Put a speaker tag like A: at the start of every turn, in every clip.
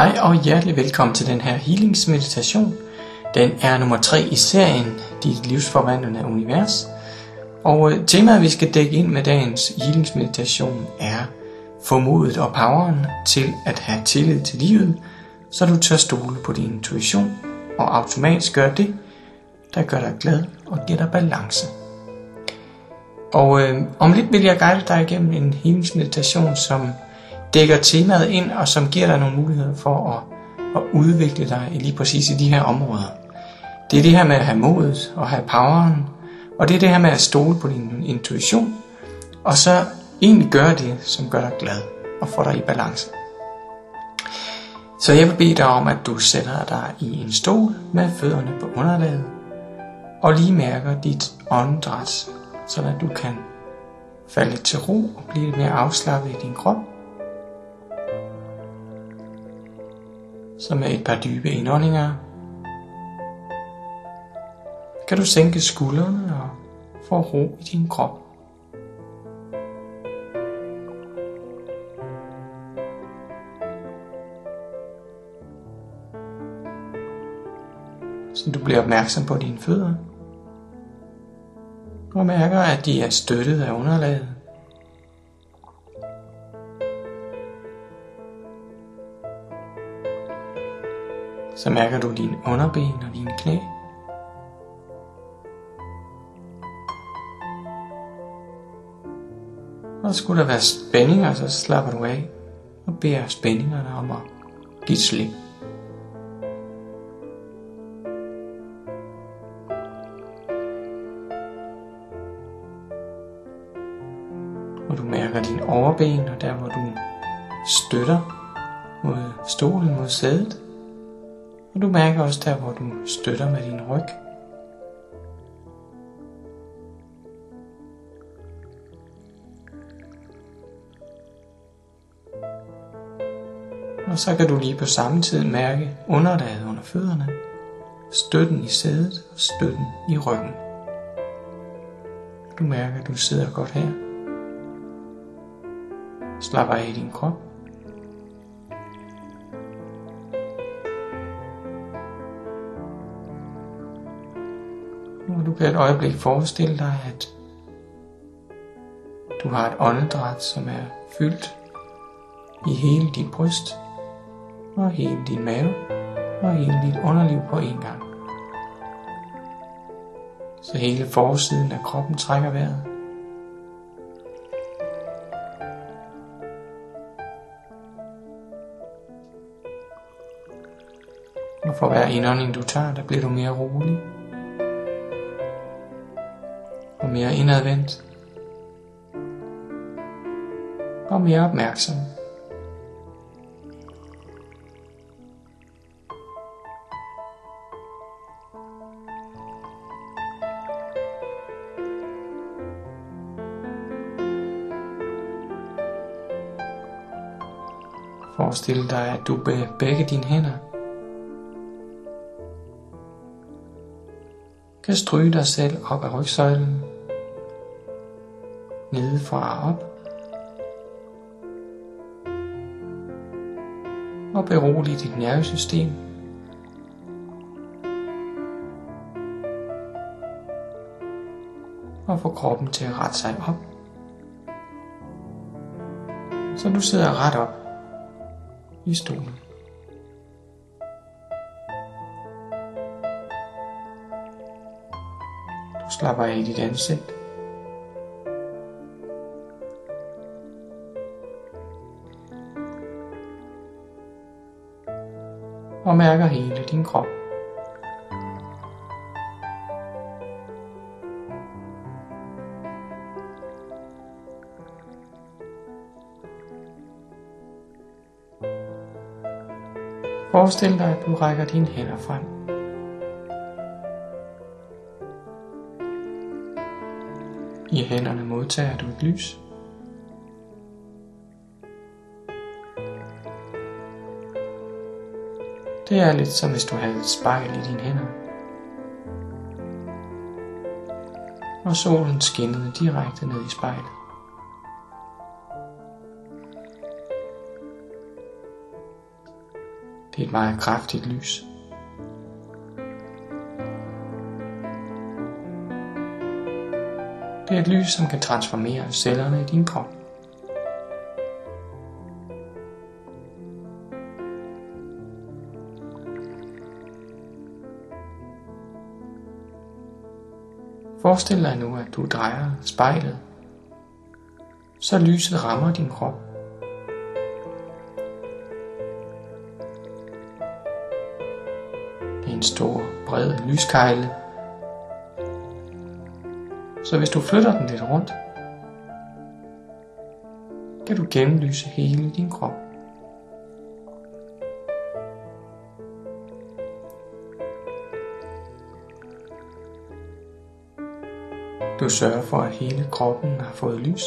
A: Hej og hjertelig velkommen til den her healingsmeditation. Den er nummer 3 i serien Dit livsforvandlende univers. Og øh, temaet vi skal dække ind med dagens healingsmeditation er Formodet og poweren til at have tillid til livet, så du tør stole på din intuition og automatisk gør det, der gør dig glad og giver dig balance. Og øh, om lidt vil jeg guide dig igennem en healingsmeditation, som dækker temaet ind, og som giver dig nogle muligheder for at, at udvikle dig lige præcis i de her områder. Det er det her med at have modet og have poweren, og det er det her med at stole på din intuition, og så egentlig gøre det, som gør dig glad og får dig i balance. Så jeg vil bede dig om, at du sætter dig i en stol med fødderne på underlaget, og lige mærker dit åndedræt, så at du kan falde til ro og blive lidt mere afslappet i din krop. Så med et par dybe indåndinger kan du sænke skuldrene og få ro i din krop. Så du bliver opmærksom på dine fødder og mærker, at de er støttet af underlaget. Så mærker du dine underben og dine knæ. Og skulle der være spændinger, så slapper du af og beder spændingerne om at give slip. Og du mærker din overben og der hvor du støtter mod stolen, mod sædet. Og du mærker også der, hvor du støtter med din ryg. Og så kan du lige på samme tid mærke underlaget under fødderne, støtten i sædet og støtten i ryggen. Du mærker, at du sidder godt her. Slap af i din krop. Et øjeblik forestille dig, at du har et åndedræt, som er fyldt i hele dit bryst, og hele din mave, og hele dit underliv på en gang. Så hele forsiden af kroppen trækker vejret. Og for hver indånding du tager, der bliver du mere rolig og mere indadvendt. Og mere opmærksom. Forestil dig, at du med begge dine hænder. Kan stryge dig selv op ad rygsøjlen, nedefra og op, og berolig dit nervesystem. Og få kroppen til at rette sig op. Så du sidder ret op i stolen. Du slapper af i dit ansigt. Og mærker hele din krop. Forestil dig, at du rækker dine hænder frem. I hænderne modtager du et lys. Det er lidt som hvis du havde et spejl i dine hænder. Og solen skinnede direkte ned i spejlet. Det er et meget kraftigt lys. Det er et lys, som kan transformere cellerne i din krop. Forestil dig nu, at du drejer spejlet, så lyset rammer din krop. Det er en stor, bred lyskejle, så hvis du flytter den lidt rundt, kan du gennemlyse hele din krop. Du sørger for, at hele kroppen har fået lys.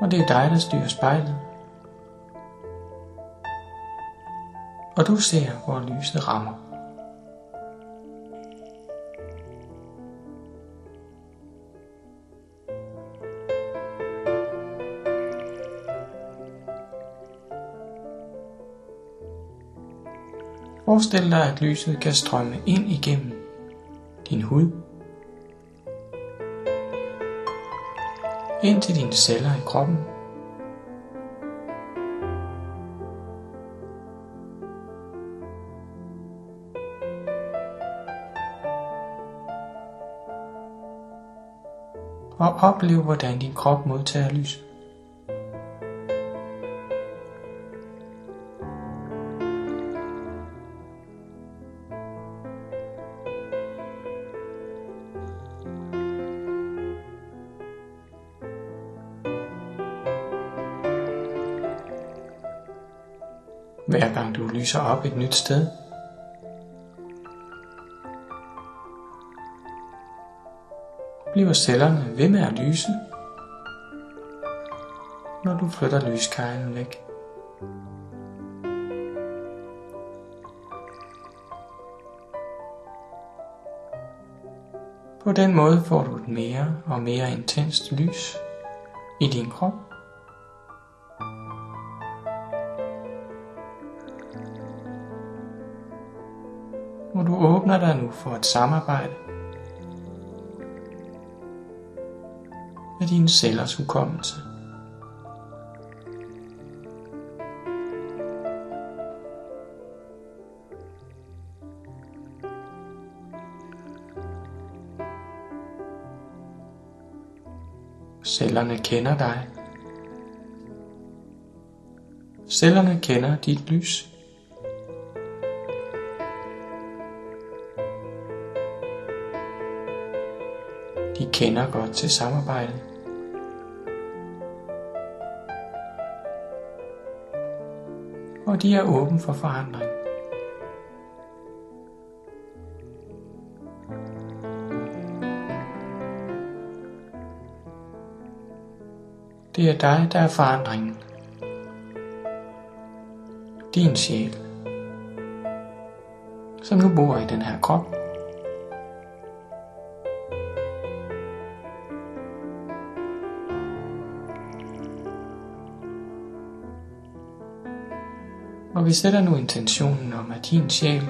A: Og det er dig, der styrer spejlet. Og du ser, hvor lyset rammer. Forestil dig, at lyset kan strømme ind igennem din hud, ind til dine celler i kroppen, og oplev, hvordan din krop modtager lyset. Hver gang du lyser op et nyt sted. Bliver cellerne ved med at lyse, når du flytter lyskejlen væk. På den måde får du et mere og mere intenst lys i din krop. Hvor du åbner dig nu for et samarbejde med dine cellers hukommelse. Cellerne kender dig. Cellerne kender dit lys. Kender godt til samarbejde. Og de er åben for forandring. Det er dig, der er forandringen. Din sjæl, som nu bor i den her krop. Og vi sætter nu intentionen om, at din sjæl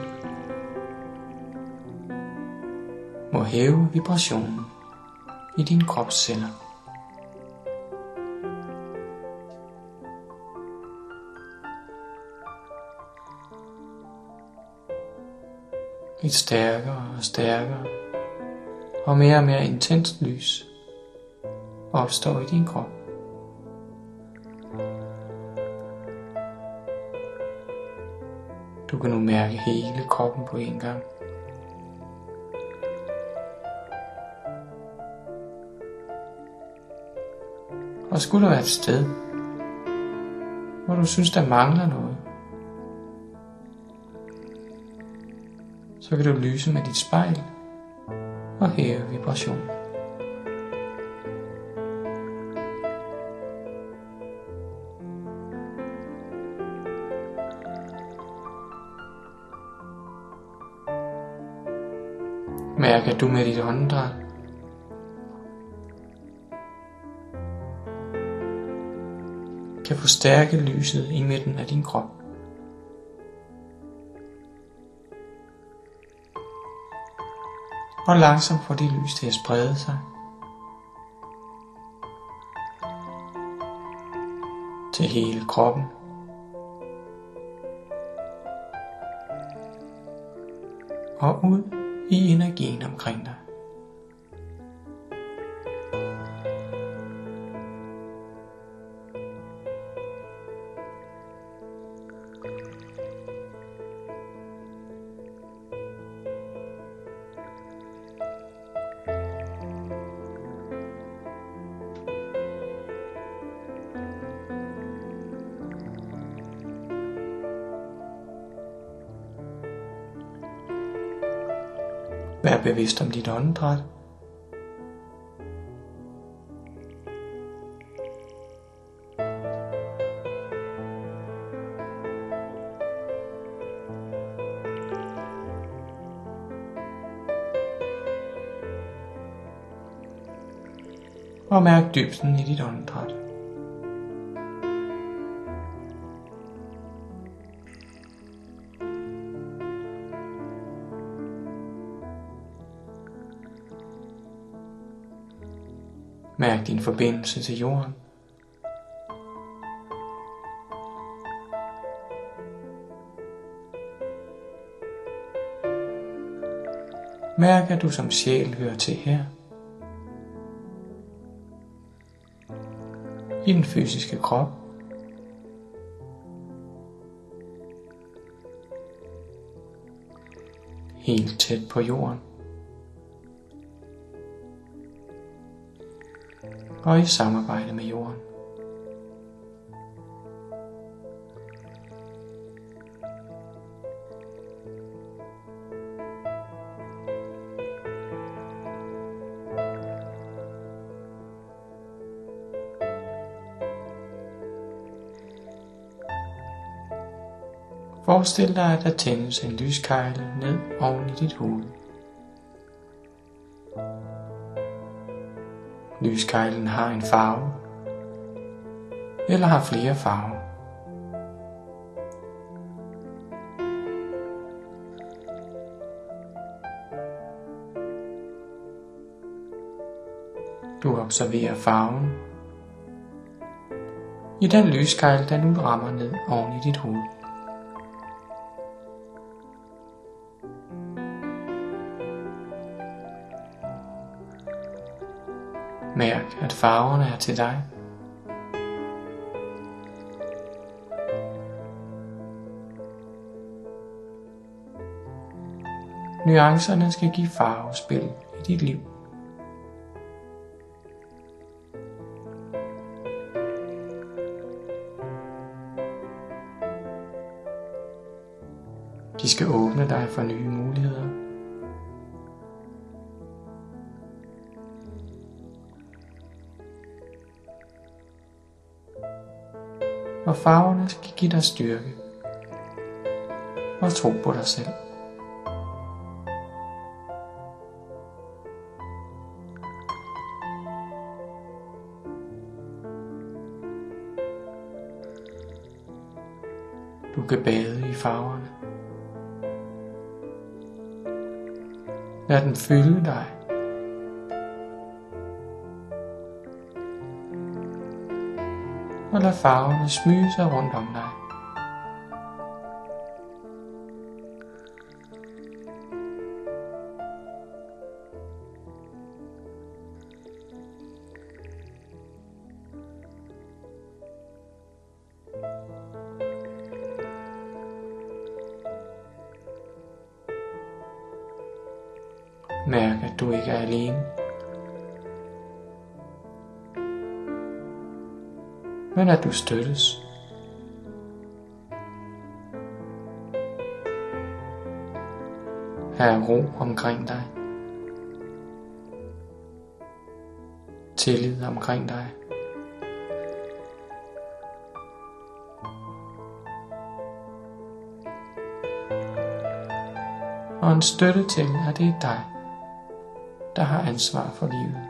A: må hæve vibrationen i din kropsceller. Et stærkere og stærkere og mere og mere intenst lys opstår i din krop. Du kan nu mærke hele kroppen på en gang. Og skulle der være et sted, hvor du synes, der mangler noget, så kan du lyse med dit spejl og hæve vibrationen. Mærker du med dit åndedræt. kan forstærke lyset i midten af din krop. Og langsomt får det lys til at sprede sig. Til hele kroppen. Og ud i energien omkring dig. Vær bevidst om dit åndedræt. Og mærk dybden i dit åndedræt. Mærk din forbindelse til jorden. Mærk, at du som sjæl hører til her. I den fysiske krop. Helt tæt på jorden. Og i samarbejde med jorden. Forestil dig, at der tændes en lyskejle ned oven i dit hoved. Lyskejlen har en farve, eller har flere farver. Du observerer farven i den lyskejl, der nu rammer ned oven i dit hoved. Mærk, at farverne er til dig. Nuancerne skal give farvespil i dit liv. De skal åbne dig for nye og farverne skal give dig styrke og tro på dig selv. Du kan bade i farverne. Lad den fylde dig og lad farverne smyge sig rundt om dig. At du støttes. Her er ro omkring dig. Tillid omkring dig. Og en støtte til, at det er dig, der har ansvar for livet.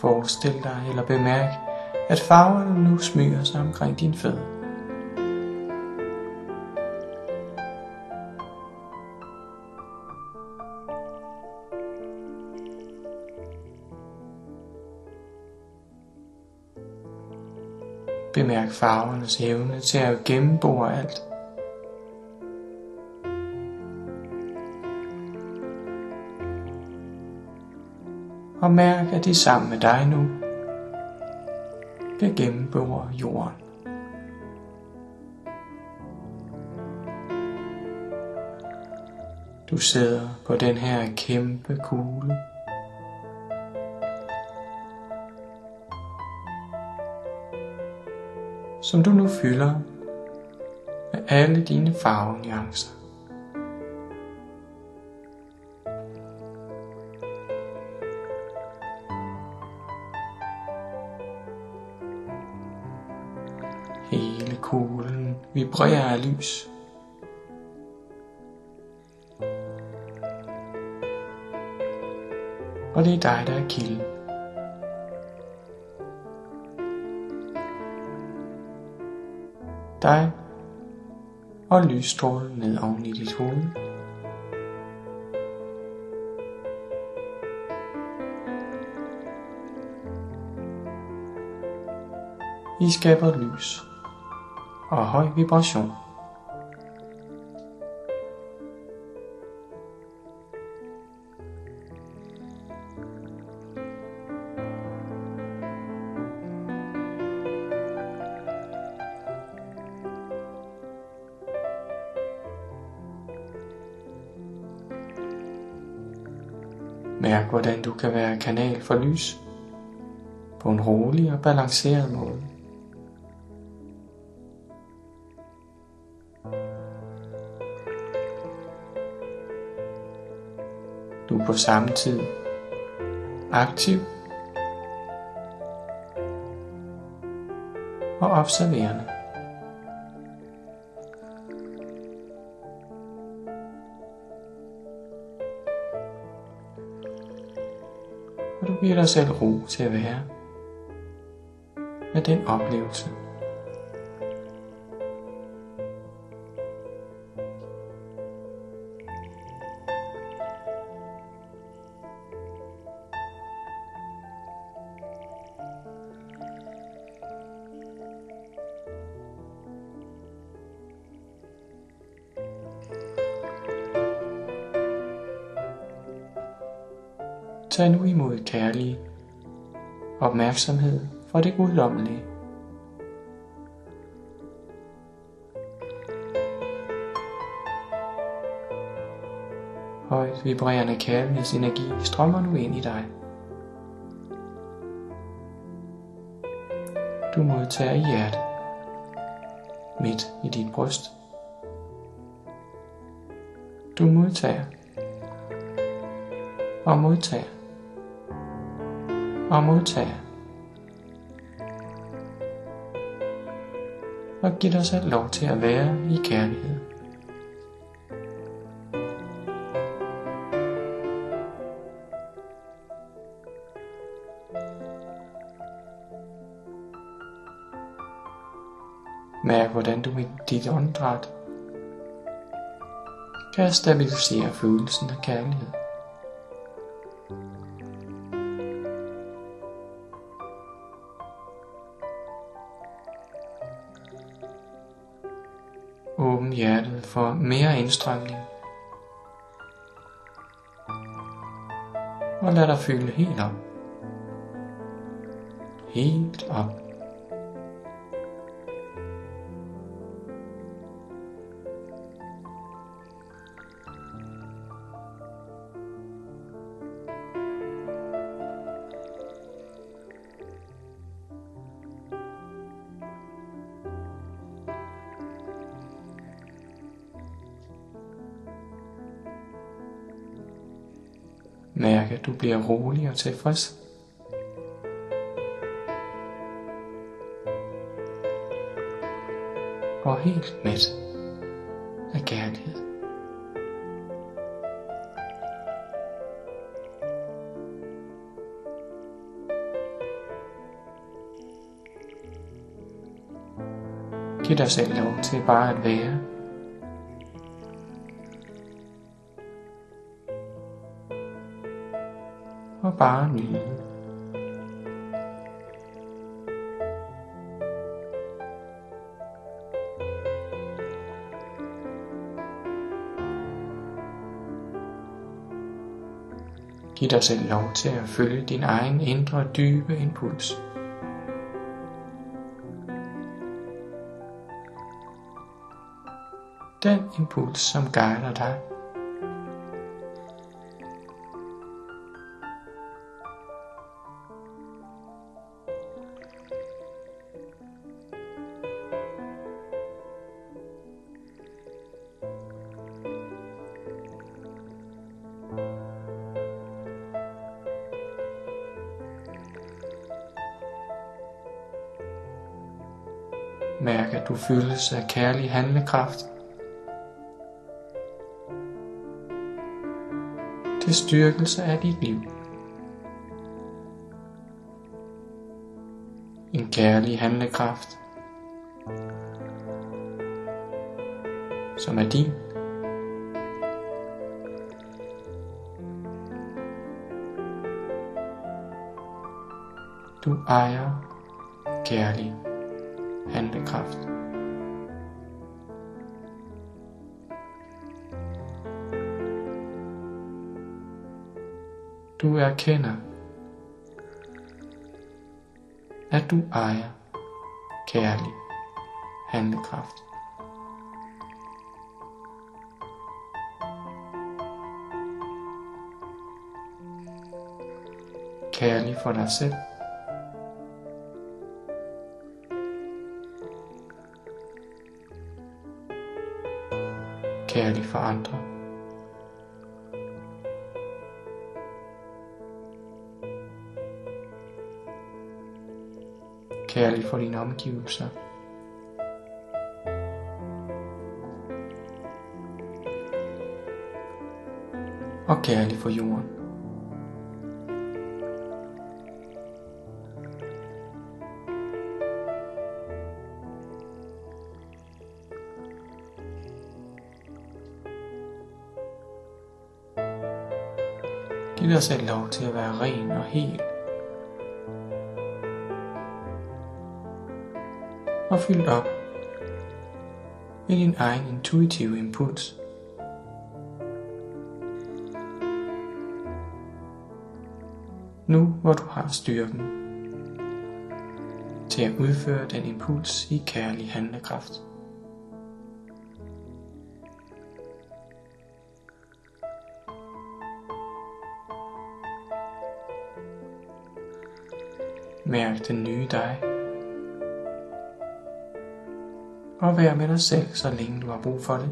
A: Forestil dig eller bemærk, at farverne nu smyger sig omkring din fødder. Bemærk farvernes evne til at gennembore alt. Og mærk, at de sammen med dig nu kan gennembore jorden. Du sidder på den her kæmpe kugle som du nu fylder med alle dine farvenuancer. Kuglen vibrerer af lys. Og det er dig, der er kilden. dig og lysstrålen ned oven i dit hoved. I skaber lys og høj vibration. Mærk hvordan du kan være kanal for lys på en rolig og balanceret måde. På samme tid aktiv og observerende. og du giver dig selv ro til at være med den oplevelse. Tag nu imod kærlig opmærksomhed fra det guddommelige. Højt vibrerende kærlighedsenergi strømmer nu ind i dig. Du modtager i hjertet, midt i dit bryst. Du modtager og modtager og modtage. Og giv dig selv lov til at være i kærlighed. Mærk hvordan du med dit åndedræt kan stabilisere følelsen af kærlighed. Mere indstrømning. Og lad dig fylde helt op. Helt op. Mærk, at du bliver rolig og tilfreds. Og helt mæt af kærlighed. Giv dig selv lov til bare at være bare nyde. Giv dig selv lov til at følge din egen indre dybe impuls. Den impuls, som guider dig. Mærk, at du fyldes af kærlig handlekraft. Til styrkelse af dit liv. En kærlig handlekraft, som er din. Du ejer kærlig handlekraft. Du erkender, at du ejer kærlig handlekraft. Kærlig for dig selv kærlig for andre. Kærlig for dine omgivelser. Og kærlig for jorden. Giv dig selv lov til at være ren og hel. Og fyldt op med din egen intuitive impuls. Nu hvor du har styrken til at udføre den impuls i kærlig handlekraft. Mærk den nye dig. Og vær med dig selv, så længe du har brug for det.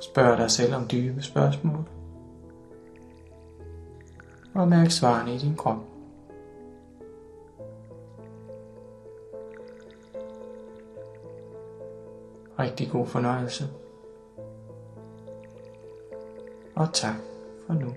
A: Spørg dig selv om dybe spørgsmål. Og mærk svarene i din krop. Rigtig god fornøjelse og tak for nu.